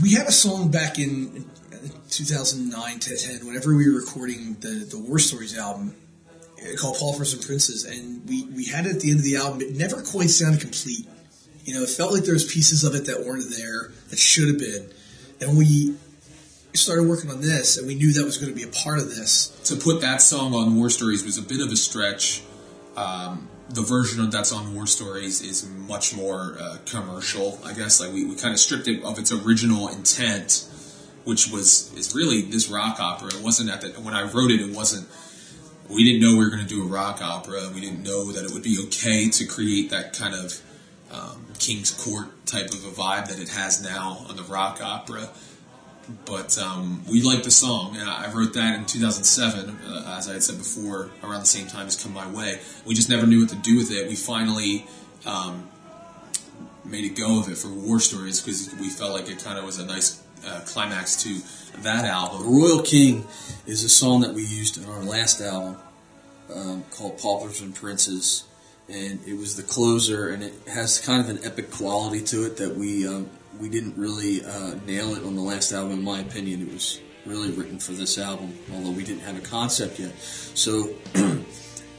we had a song back in 2009 to 10, whenever we were recording the, the War Stories album uh, called Paupers and Princes, and we, we had it at the end of the album. It never quite sounded complete. You know, it felt like there was pieces of it that weren't there that should have been. And we started working on this, and we knew that was going to be a part of this. To put that song on War Stories was a bit of a stretch. Um, the version of that song, War Stories, is much more uh, commercial, I guess. Like we, we kind of stripped it of its original intent, which was is really this rock opera. It wasn't at the when I wrote it, it wasn't. We didn't know we were going to do a rock opera. We didn't know that it would be okay to create that kind of um, King's Court type of a vibe that it has now on the rock opera. But um, we liked the song. And I wrote that in 2007, uh, as I had said before, around the same time as Come My Way. We just never knew what to do with it. We finally um, made a go of it for War Stories because we felt like it kind of was a nice uh, climax to that album. Royal King is a song that we used in our last album um, called Paupers and Princes. And it was the closer, and it has kind of an epic quality to it that we um, we didn't really uh, nail it on the last album. In my opinion, it was really written for this album, although we didn't have a concept yet. So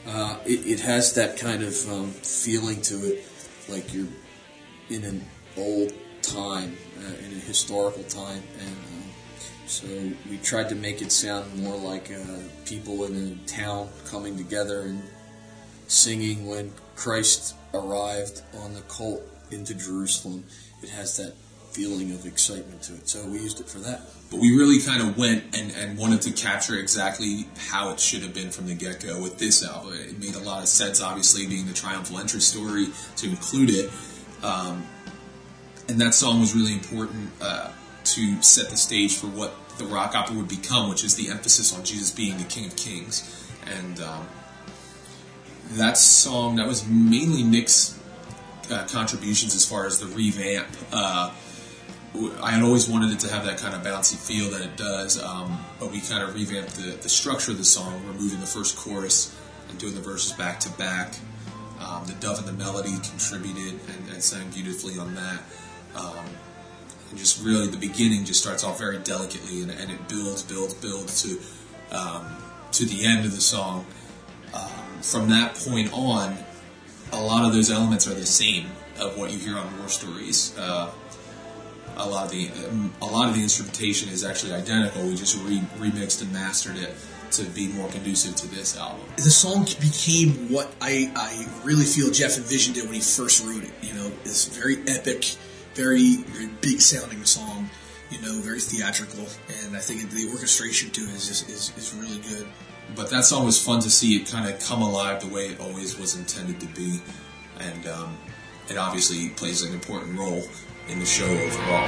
uh, it, it, has that kind of um, feeling to it, like you're in an old time, uh, in a historical time, and um, so we tried to make it sound more like uh, people in a town coming together and singing when Christ arrived on the colt into Jerusalem. It has that feeling of excitement to it. So we used it for that. But we really kind of went and, and wanted to capture exactly how it should have been from the get go with this album. It made a lot of sense, obviously, being the triumphal entry story to include it. Um, and that song was really important uh, to set the stage for what the rock opera would become, which is the emphasis on Jesus being the King of Kings. And um, that song, that was mainly Nick's uh, contributions as far as the revamp. Uh, I had always wanted it to have that kind of bouncy feel that it does, um, but we kind of revamped the, the structure of the song, removing the first chorus and doing the verses back to back. Um, the dove and the melody contributed and, and sang beautifully on that. Um, and just really, the beginning just starts off very delicately, and, and it builds, builds, builds to um, to the end of the song. Um, from that point on, lot of those elements are the same of what you hear on War Stories. Uh, a lot of the a lot of the instrumentation is actually identical. We just re- remixed and mastered it to be more conducive to this album. The song became what I, I really feel Jeff envisioned it when he first wrote it. You know, this very epic, very, very big sounding song. You know, very theatrical, and I think the orchestration to it is just, is, is really good but that's always fun to see it kind of come alive the way it always was intended to be, and um, it obviously plays an important role in the show overall.